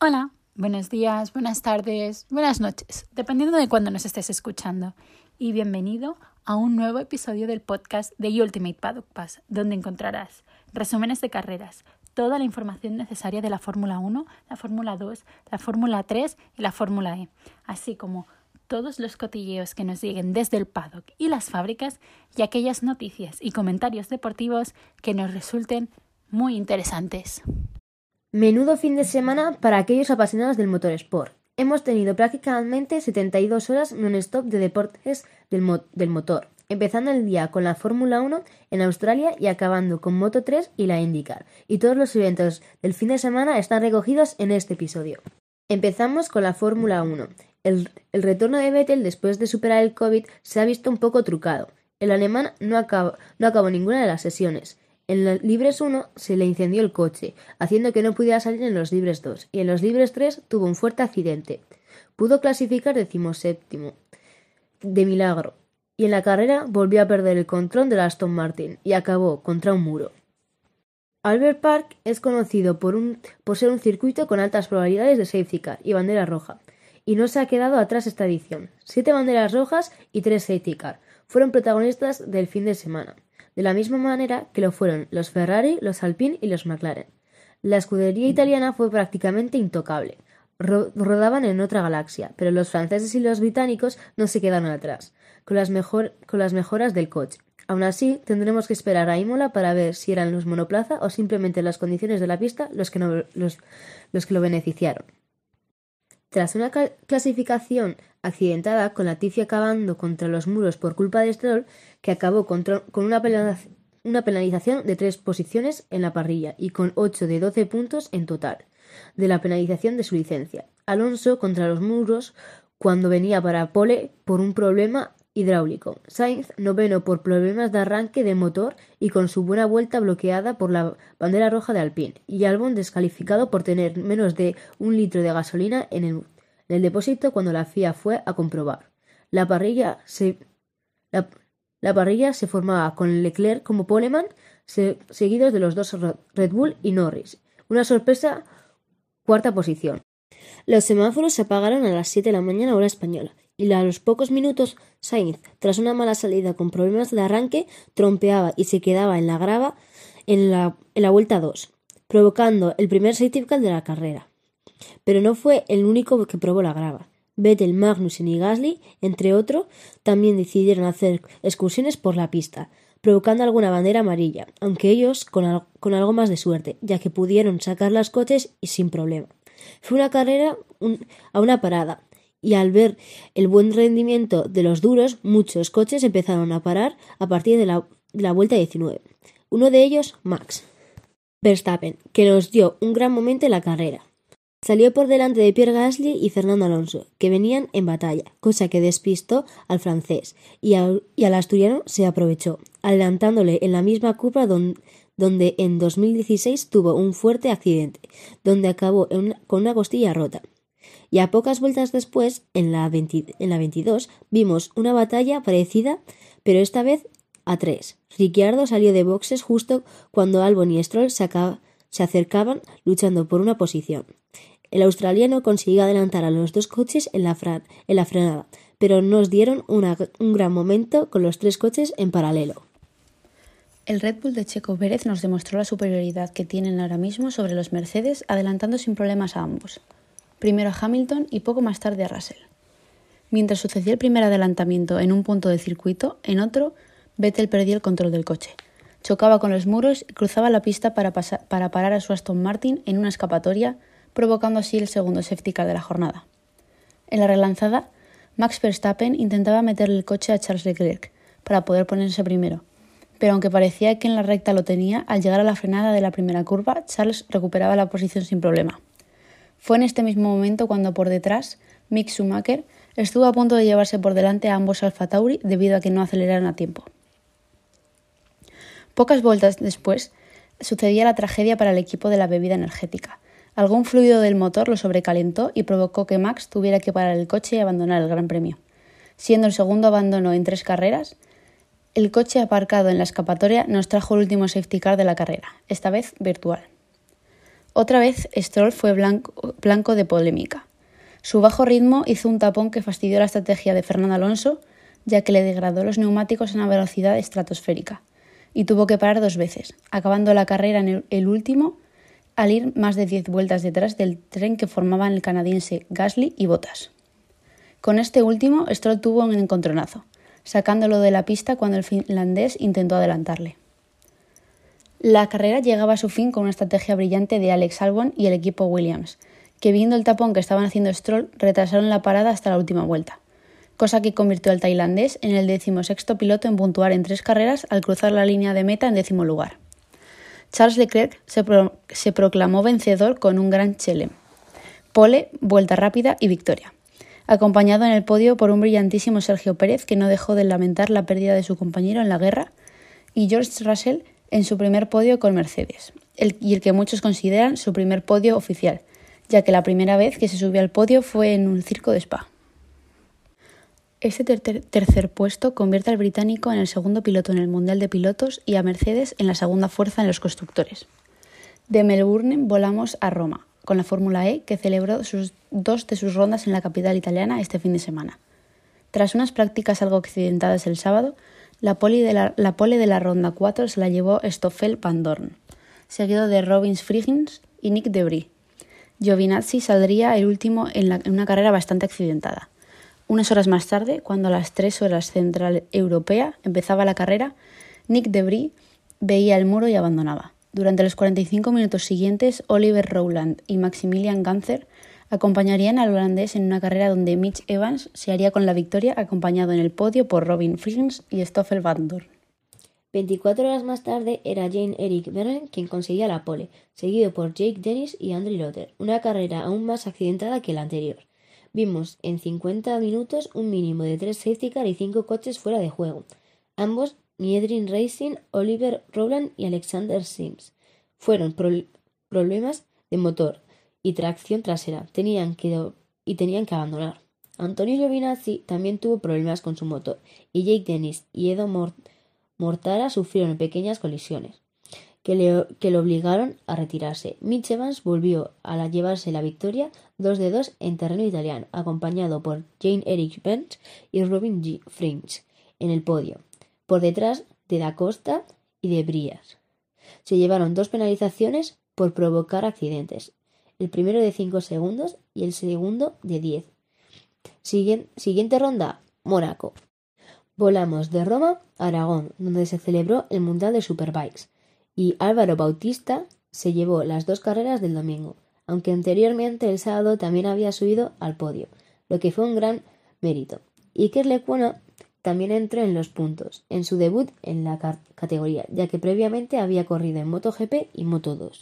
Hola, buenos días, buenas tardes, buenas noches, dependiendo de cuándo nos estés escuchando. Y bienvenido a un nuevo episodio del podcast de Ultimate Paddock Pass, donde encontrarás resúmenes de carreras, toda la información necesaria de la Fórmula 1, la Fórmula 2, la Fórmula 3 y la Fórmula E, así como todos los cotilleos que nos lleguen desde el paddock y las fábricas y aquellas noticias y comentarios deportivos que nos resulten muy interesantes. Menudo fin de semana para aquellos apasionados del motorsport. Hemos tenido prácticamente 72 horas non-stop de deportes del, motor, empezando el día con la Fórmula 1 en Australia y acabando con Moto 3 y la IndyCar. Y todos los eventos del fin de semana están recogidos en este episodio. Empezamos con la Fórmula 1. El, retorno de Vettel después de superar el COVID se ha visto un poco trucado. El alemán no acabó ninguna de las sesiones. En los libres 1 se le incendió el coche, haciendo que no pudiera salir en los libres 2, y en los libres 3 tuvo un fuerte accidente. Pudo clasificar decimoséptimo, de milagro, y en la carrera volvió a perder el control del Aston Martin y acabó contra un muro. Albert Park es conocido por, por ser un circuito con altas probabilidades de safety car y bandera roja, y no se ha quedado atrás esta edición. Siete banderas rojas y tres safety car fueron protagonistas del fin de semana de la misma manera que lo fueron los Ferrari, los Alpine y los McLaren. La escudería italiana fue prácticamente intocable. rodaban en otra galaxia, pero los franceses y los británicos no se quedaron atrás, con las, mejoras del coche. Aún así, tendremos que esperar a Imola para ver si eran los monoplaza o simplemente las condiciones de la pista los que lo beneficiaron. Tras una clasificación accidentada, con Latifi acabando contra los muros por culpa de Stroll, que acabó con, una, penalización de tres posiciones en la parrilla y con ocho de doce puntos en total de la penalización de su licencia. Alonso contra los muros cuando venía para pole por un problema hidráulico. Sainz noveno por problemas de arranque de motor y con su buena vuelta bloqueada por la bandera roja de Alpine. Y Albon descalificado por tener menos de un litro de gasolina en el depósito cuando la FIA fue a comprobar. La parrilla se, la, parrilla se formaba con Leclerc como poleman, seguidos de los dos Red Bull y Norris. Una sorpresa cuarta posición. Los semáforos se apagaron a las 7 de la mañana hora española y a los pocos minutos Sainz, tras una mala salida con problemas de arranque, trompeaba y se quedaba en la grava en la, en la vuelta 2, provocando el primer safety de la carrera. Pero no fue el único que probó la grava. Vettel, Magnussen y Gasly, entre otros, también decidieron hacer excursiones por la pista, provocando alguna bandera amarilla, aunque ellos con, algo más de suerte, ya que pudieron sacar las coches y sin problema. Fue una carrera a una parada, y al ver el buen rendimiento de los duros, muchos coches empezaron a parar a partir de la, de la vuelta 19. Uno de ellos, Max Verstappen, que nos dio un gran momento en la carrera. Salió por delante de Pierre Gasly y Fernando Alonso, que venían en batalla, cosa que despistó al francés, y, al asturiano se aprovechó, adelantándole en la misma curva donde, en 2016 tuvo un fuerte accidente, donde acabó con una costilla rota. Y a pocas vueltas después, en la, en la 22, vimos una batalla parecida, pero esta vez a tres. Ricciardo salió de boxes justo cuando Albon y Stroll se, se acercaban luchando por una posición. El australiano consiguió adelantar a los dos coches en la, frenada, pero nos dieron un gran momento con los tres coches en paralelo. El Red Bull de Checo Pérez nos demostró la superioridad que tienen ahora mismo sobre los Mercedes, adelantando sin problemas a ambos. Primero a Hamilton y poco más tarde a Russell. Mientras sucedía el primer adelantamiento en un punto del circuito, en otro, Vettel perdió el control del coche. Chocaba con los muros y cruzaba la pista para, para parar a su Aston Martin en una escapatoria provocando así el segundo safety car de la jornada. En la relanzada, Max Verstappen intentaba meterle el coche a Charles Leclerc para poder ponerse primero, pero aunque parecía que en la recta lo tenía, al llegar a la frenada de la primera curva, Charles recuperaba la posición sin problema. Fue en este mismo momento cuando por detrás, Mick Schumacher estuvo a punto de llevarse por delante a ambos Alfa Tauri debido a que no aceleraron a tiempo. Pocas vueltas después, sucedía la tragedia para el equipo de la bebida energética, Algún fluido del motor lo sobrecalentó y provocó que Max tuviera que parar el coche y abandonar el Gran Premio. Siendo el segundo abandono en tres carreras, el coche aparcado en la escapatoria nos trajo el último safety car de la carrera, esta vez virtual. Otra vez Stroll fue blanco, de polémica. Su bajo ritmo hizo un tapón que fastidió la estrategia de Fernando Alonso, ya que le degradó los neumáticos a una velocidad estratosférica, y tuvo que parar dos veces, acabando la carrera en el último al ir más de 10 vueltas detrás del tren que formaban el canadiense Gasly y Bottas. Con este último, Stroll tuvo un encontronazo, sacándolo de la pista cuando el finlandés intentó adelantarle. La carrera llegaba a su fin con una estrategia brillante de Alex Albon y el equipo Williams, que viendo el tapón que estaban haciendo Stroll, retrasaron la parada hasta la última vuelta, cosa que convirtió al tailandés en el decimosexto piloto en puntuar en tres carreras al cruzar la línea de meta en décimo lugar. Charles Leclerc se, proclamó vencedor con un gran chelem, pole, vuelta rápida y victoria, acompañado en el podio por un brillantísimo Sergio Pérez que no dejó de lamentar la pérdida de su compañero en la guerra, y George Russell en su primer podio con Mercedes, y el que muchos consideran su primer podio oficial, ya que la primera vez que se subió al podio fue en un circo de Spa. Este tercer puesto convierte al británico en el segundo piloto en el Mundial de Pilotos y a Mercedes en la segunda fuerza en los constructores. De Melbourne volamos a Roma, con la Fórmula E que celebró sus, dos de sus rondas en la capital italiana este fin de semana. Tras unas prácticas algo accidentadas el sábado, la pole de la, ronda 4 se la llevó Stoffel Van Dorn, seguido de Robbins Friggins y Nick Debris. Giovinazzi saldría el último en, una carrera bastante accidentada. Unas horas más tarde, cuando a las 3 horas central europea empezaba la carrera, Nick Debris veía el muro y abandonaba. Durante los 45 minutos siguientes, Oliver Rowland y Maximilian Ganser acompañarían al holandés en una carrera donde Mitch Evans se haría con la victoria acompañado en el podio por Robin Friggins y Stoffel Van Dorn. 24 horas más tarde era Jane Eric Vernon quien conseguía la pole, seguido por Jake Dennis y Andrew Lotter, una carrera aún más accidentada que la anterior. Vimos en 50 minutos un mínimo de tres safety car y cinco coches fuera de juego. Ambos, Miedrin Racing, Oliver Rowland y Alexander Sims. Fueron problemas de motor y tracción trasera. Tenían que y tenían que abandonar. Antonio Giovinazzi también tuvo problemas con su motor y Jake Dennis y Edo Mortara sufrieron pequeñas colisiones que le, que obligaron a retirarse. Mitch Evans volvió a llevarse la victoria 2 de 2 en terreno italiano, acompañado por Jane Eric Bench y Robin G. Fringe en el podio, por detrás de Da Costa y de Brias. Se llevaron dos penalizaciones por provocar accidentes, el primero de 5 segundos y el segundo de 10. siguiente ronda, Mónaco. Volamos de Roma a Aragón, donde se celebró el Mundial de Superbikes y Álvaro Bautista se llevó las dos carreras del domingo, aunque anteriormente el sábado también había subido al podio, lo que fue un gran mérito. Iker Lecuona también entró en los puntos, en su debut en la categoría, ya que previamente había corrido en MotoGP y Moto2.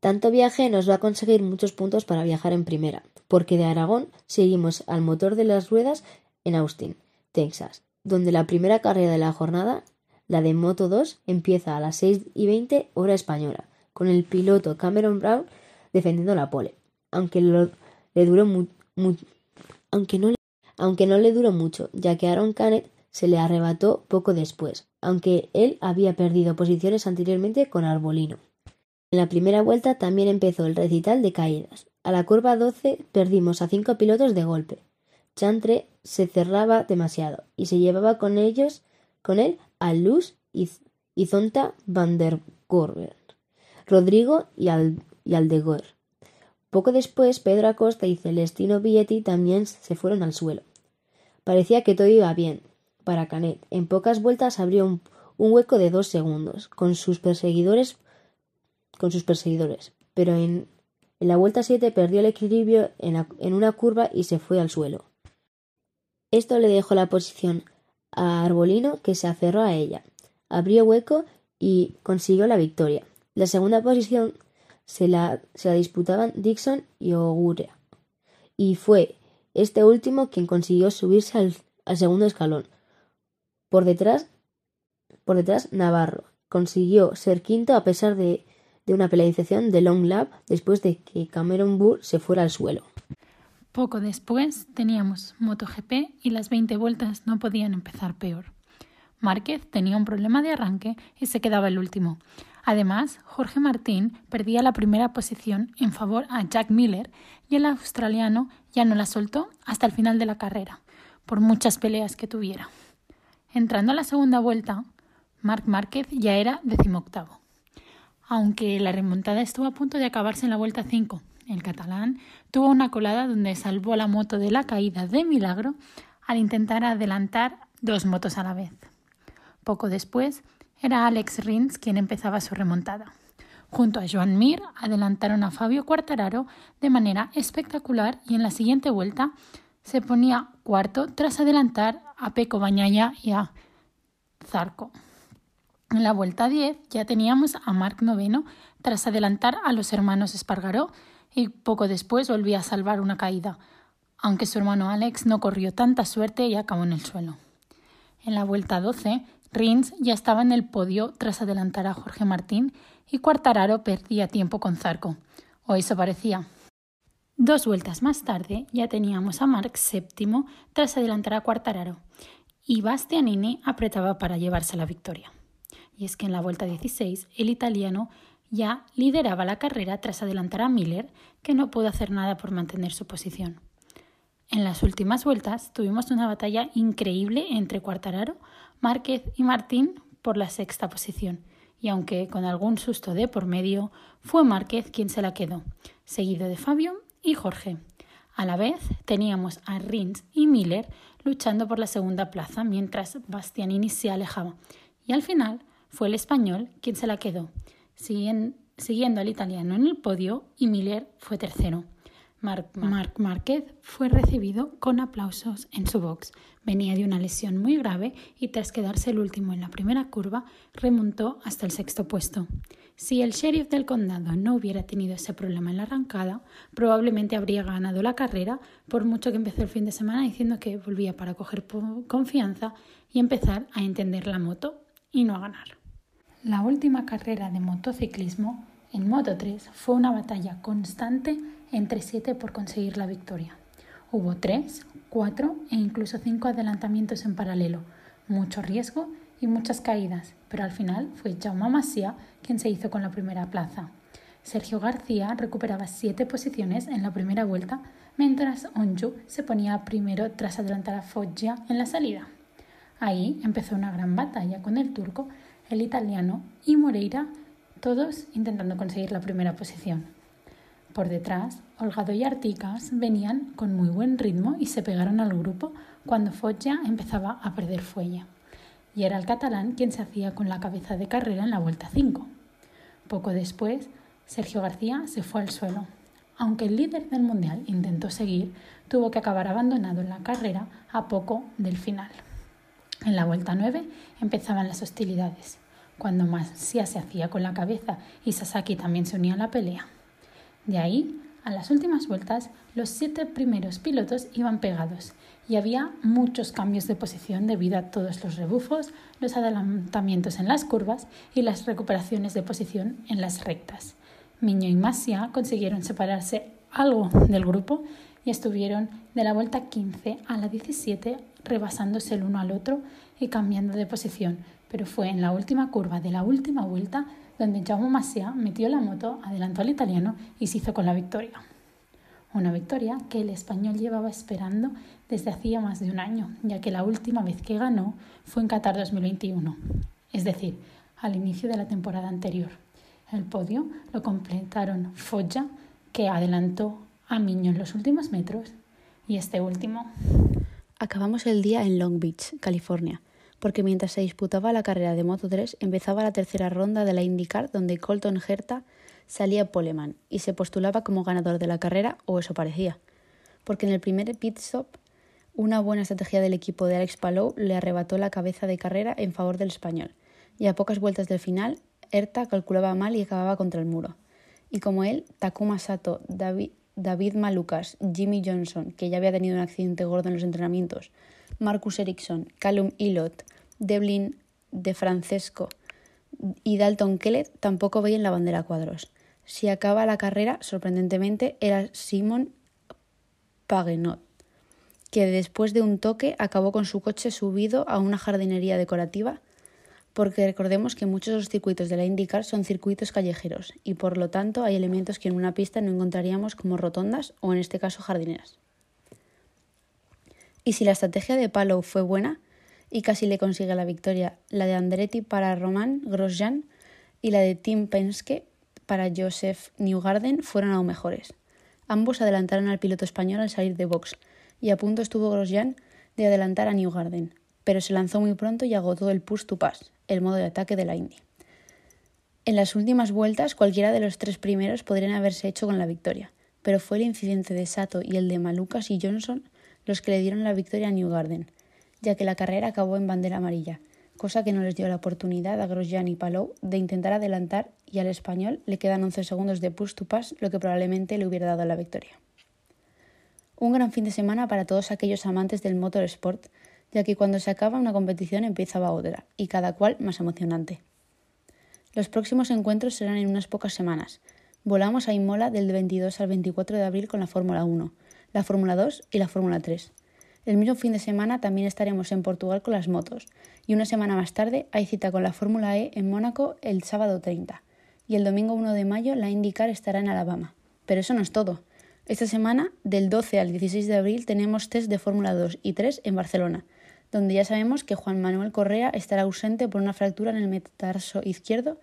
Tanto viaje nos va a conseguir muchos puntos para viajar en primera, porque de Aragón seguimos al motor de las ruedas en Austin, Texas, donde la primera carrera de la jornada la de Moto 2 empieza a las 6 y 20 hora española, con el piloto Cameron Brown defendiendo la pole. Aunque, le duró aunque, no, aunque no le duró mucho, ya que Aaron Canet se le arrebató poco después, aunque él había perdido posiciones anteriormente con Arbolino. En la primera vuelta también empezó el recital de caídas. A la curva 12 perdimos a cinco pilotos de golpe. Chantre se cerraba demasiado y se llevaba con ellos con él a Luz y, Zonta van der Gorber, Rodrigo y, Al, Poco después, Pedro Acosta y Celestino Vietti también se fueron al suelo. Parecía que todo iba bien para Canet. En pocas vueltas abrió un, hueco de dos segundos con sus perseguidores, con sus perseguidores, pero en, la vuelta 7 perdió el equilibrio en, en una curva y se fue al suelo. Esto le dejó la posición a Arbolino, que se aferró a ella, abrió hueco y consiguió la victoria. La segunda posición se la, se la disputaban Dixon y Ogurea, y fue este último quien consiguió subirse al, al segundo escalón. Por detrás, por detrás, Navarro consiguió ser quinto a pesar de, de una penalización de Long Lap después de que Cameron Burr se fuera al suelo. Poco después teníamos MotoGP y las 20 vueltas no podían empezar peor. Márquez tenía un problema de arranque y se quedaba el último. Además, Jorge Martín perdía la primera posición en favor a Jack Miller y el australiano ya no la soltó hasta el final de la carrera, por muchas peleas que tuviera. Entrando a la segunda vuelta, Marc Márquez ya era decimoctavo. Aunque la remontada estuvo a punto de acabarse en la vuelta 5, el catalán tuvo una colada donde salvó la moto de la caída de milagro al intentar adelantar dos motos a la vez. Poco después, era Alex Rins quien empezaba su remontada. Junto a Joan Mir adelantaron a Fabio Quartararo de manera espectacular y en la siguiente vuelta se ponía cuarto tras adelantar a Peco Bañaya y a Zarco. En la vuelta 10 ya teníamos a Marc Noveno tras adelantar a los hermanos Espargaró y poco después volvía a salvar una caída, aunque su hermano Alex no corrió tanta suerte y acabó en el suelo. En la vuelta 12, Rins ya estaba en el podio tras adelantar a Jorge Martín y Cuartararo perdía tiempo con Zarco, o eso parecía. Dos vueltas más tarde ya teníamos a Marc séptimo tras adelantar a Cuartararo y Bastianini apretaba para llevarse la victoria. Y es que en la vuelta 16 el italiano ya lideraba la carrera tras adelantar a Miller, que no pudo hacer nada por mantener su posición. En las últimas vueltas tuvimos una batalla increíble entre Cuartararo, Márquez y Martín por la sexta posición, y aunque con algún susto de por medio, fue Márquez quien se la quedó, seguido de Fabio y Jorge. A la vez teníamos a Rins y Miller luchando por la segunda plaza mientras Bastianini se alejaba, y al final fue el español quien se la quedó, siguiendo al italiano en el podio y Miller fue tercero. Marc, Márquez fue recibido con aplausos en su box. Venía de una lesión muy grave y tras quedarse el último en la primera curva, remontó hasta el sexto puesto. Si el sheriff del condado no hubiera tenido ese problema en la arrancada, probablemente habría ganado la carrera, por mucho que empezó el fin de semana diciendo que volvía para coger confianza y empezar a entender la moto y no a ganar. La última carrera de motociclismo en Moto 3 fue una batalla constante entre siete por conseguir la victoria. Hubo tres, cuatro e incluso cinco adelantamientos en paralelo, mucho riesgo y muchas caídas, pero al final fue Jaume Masia quien se hizo con la primera plaza. Sergio García recuperaba siete posiciones en la primera vuelta, mientras Onju se ponía primero tras adelantar a Foggia en la salida. Ahí empezó una gran batalla con el turco el italiano y Moreira, todos intentando conseguir la primera posición. Por detrás, Holgado y Articas venían con muy buen ritmo y se pegaron al grupo cuando Foggia empezaba a perder fuelle. Y era el catalán quien se hacía con la cabeza de carrera en la vuelta 5. Poco después, Sergio García se fue al suelo. Aunque el líder del mundial intentó seguir, tuvo que acabar abandonado en la carrera a poco del final. En la vuelta 9 empezaban las hostilidades, cuando Masia se hacía con la cabeza y Sasaki también se unía a la pelea. De ahí, a las últimas vueltas, los siete primeros pilotos iban pegados y había muchos cambios de posición debido a todos los rebufos, los adelantamientos en las curvas y las recuperaciones de posición en las rectas. Miño y Masia consiguieron separarse algo del grupo y estuvieron de la vuelta 15 a la 17 rebasándose el uno al otro y cambiando de posición, pero fue en la última curva de la última vuelta donde Jaume Masia metió la moto, adelantó al italiano y se hizo con la victoria. Una victoria que el español llevaba esperando desde hacía más de un año, ya que la última vez que ganó fue en Qatar 2021, es decir, al inicio de la temporada anterior. El podio lo completaron Foggia, que adelantó a Miño en los últimos metros, y este último Acabamos el día en Long Beach, California, porque mientras se disputaba la carrera de Moto 3 empezaba la tercera ronda de la IndyCar donde Colton Herta salía poleman y se postulaba como ganador de la carrera, o eso parecía, porque en el primer pit stop una buena estrategia del equipo de Alex Palou le arrebató la cabeza de carrera en favor del español, y a pocas vueltas del final, Herta calculaba mal y acababa contra el muro. Y como él, Takuma Sato, David, David Malucas, Jimmy Johnson, que ya había tenido un accidente gordo en los entrenamientos, Marcus Ericsson, Callum Ilott, Devlin De Francesco y Dalton Kellett tampoco veían la bandera cuadros. Si acaba la carrera, sorprendentemente, era Simon Pagenot, que después de un toque acabó con su coche subido a una jardinería decorativa porque recordemos que muchos de los circuitos de la IndyCar son circuitos callejeros y por lo tanto hay elementos que en una pista no encontraríamos como rotondas o en este caso jardineras. Y si la estrategia de Palou fue buena y casi le consigue la victoria, la de Andretti para Roman Grosjean y la de Tim Penske para Joseph Newgarden fueron aún mejores. Ambos adelantaron al piloto español al salir de box y a punto estuvo Grosjean de adelantar a Newgarden, pero se lanzó muy pronto y agotó el push to pass, el modo de ataque de la Indy. En las últimas vueltas, cualquiera de los tres primeros podrían haberse hecho con la victoria, pero fue el incidente de Sato y el de Malucas y Johnson los que le dieron la victoria a Newgarden, ya que la carrera acabó en bandera amarilla, cosa que no les dio la oportunidad a Grosjean y Palou de intentar adelantar y al español le quedan 11 segundos de push to pass, lo que probablemente le hubiera dado la victoria. Un gran fin de semana para todos aquellos amantes del motorsport ya que cuando se acaba una competición empezaba otra, y cada cual más emocionante. Los próximos encuentros serán en unas pocas semanas. Volamos a Imola del 22 al 24 de abril con la Fórmula 1, la Fórmula 2 y la Fórmula 3. El mismo fin de semana también estaremos en Portugal con las motos, y una semana más tarde hay cita con la Fórmula E en Mónaco el sábado 30, y el domingo 1 de mayo la IndyCar estará en Alabama. Pero eso no es todo. Esta semana, del 12 al 16 de abril, tenemos test de Fórmula 2 y 3 en Barcelona, donde ya sabemos que Juan Manuel Correa estará ausente por una fractura en el metatarso izquierdo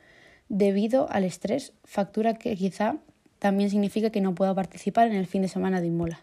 debido al estrés, factura que quizá también significa que no pueda participar en el fin de semana de Imola.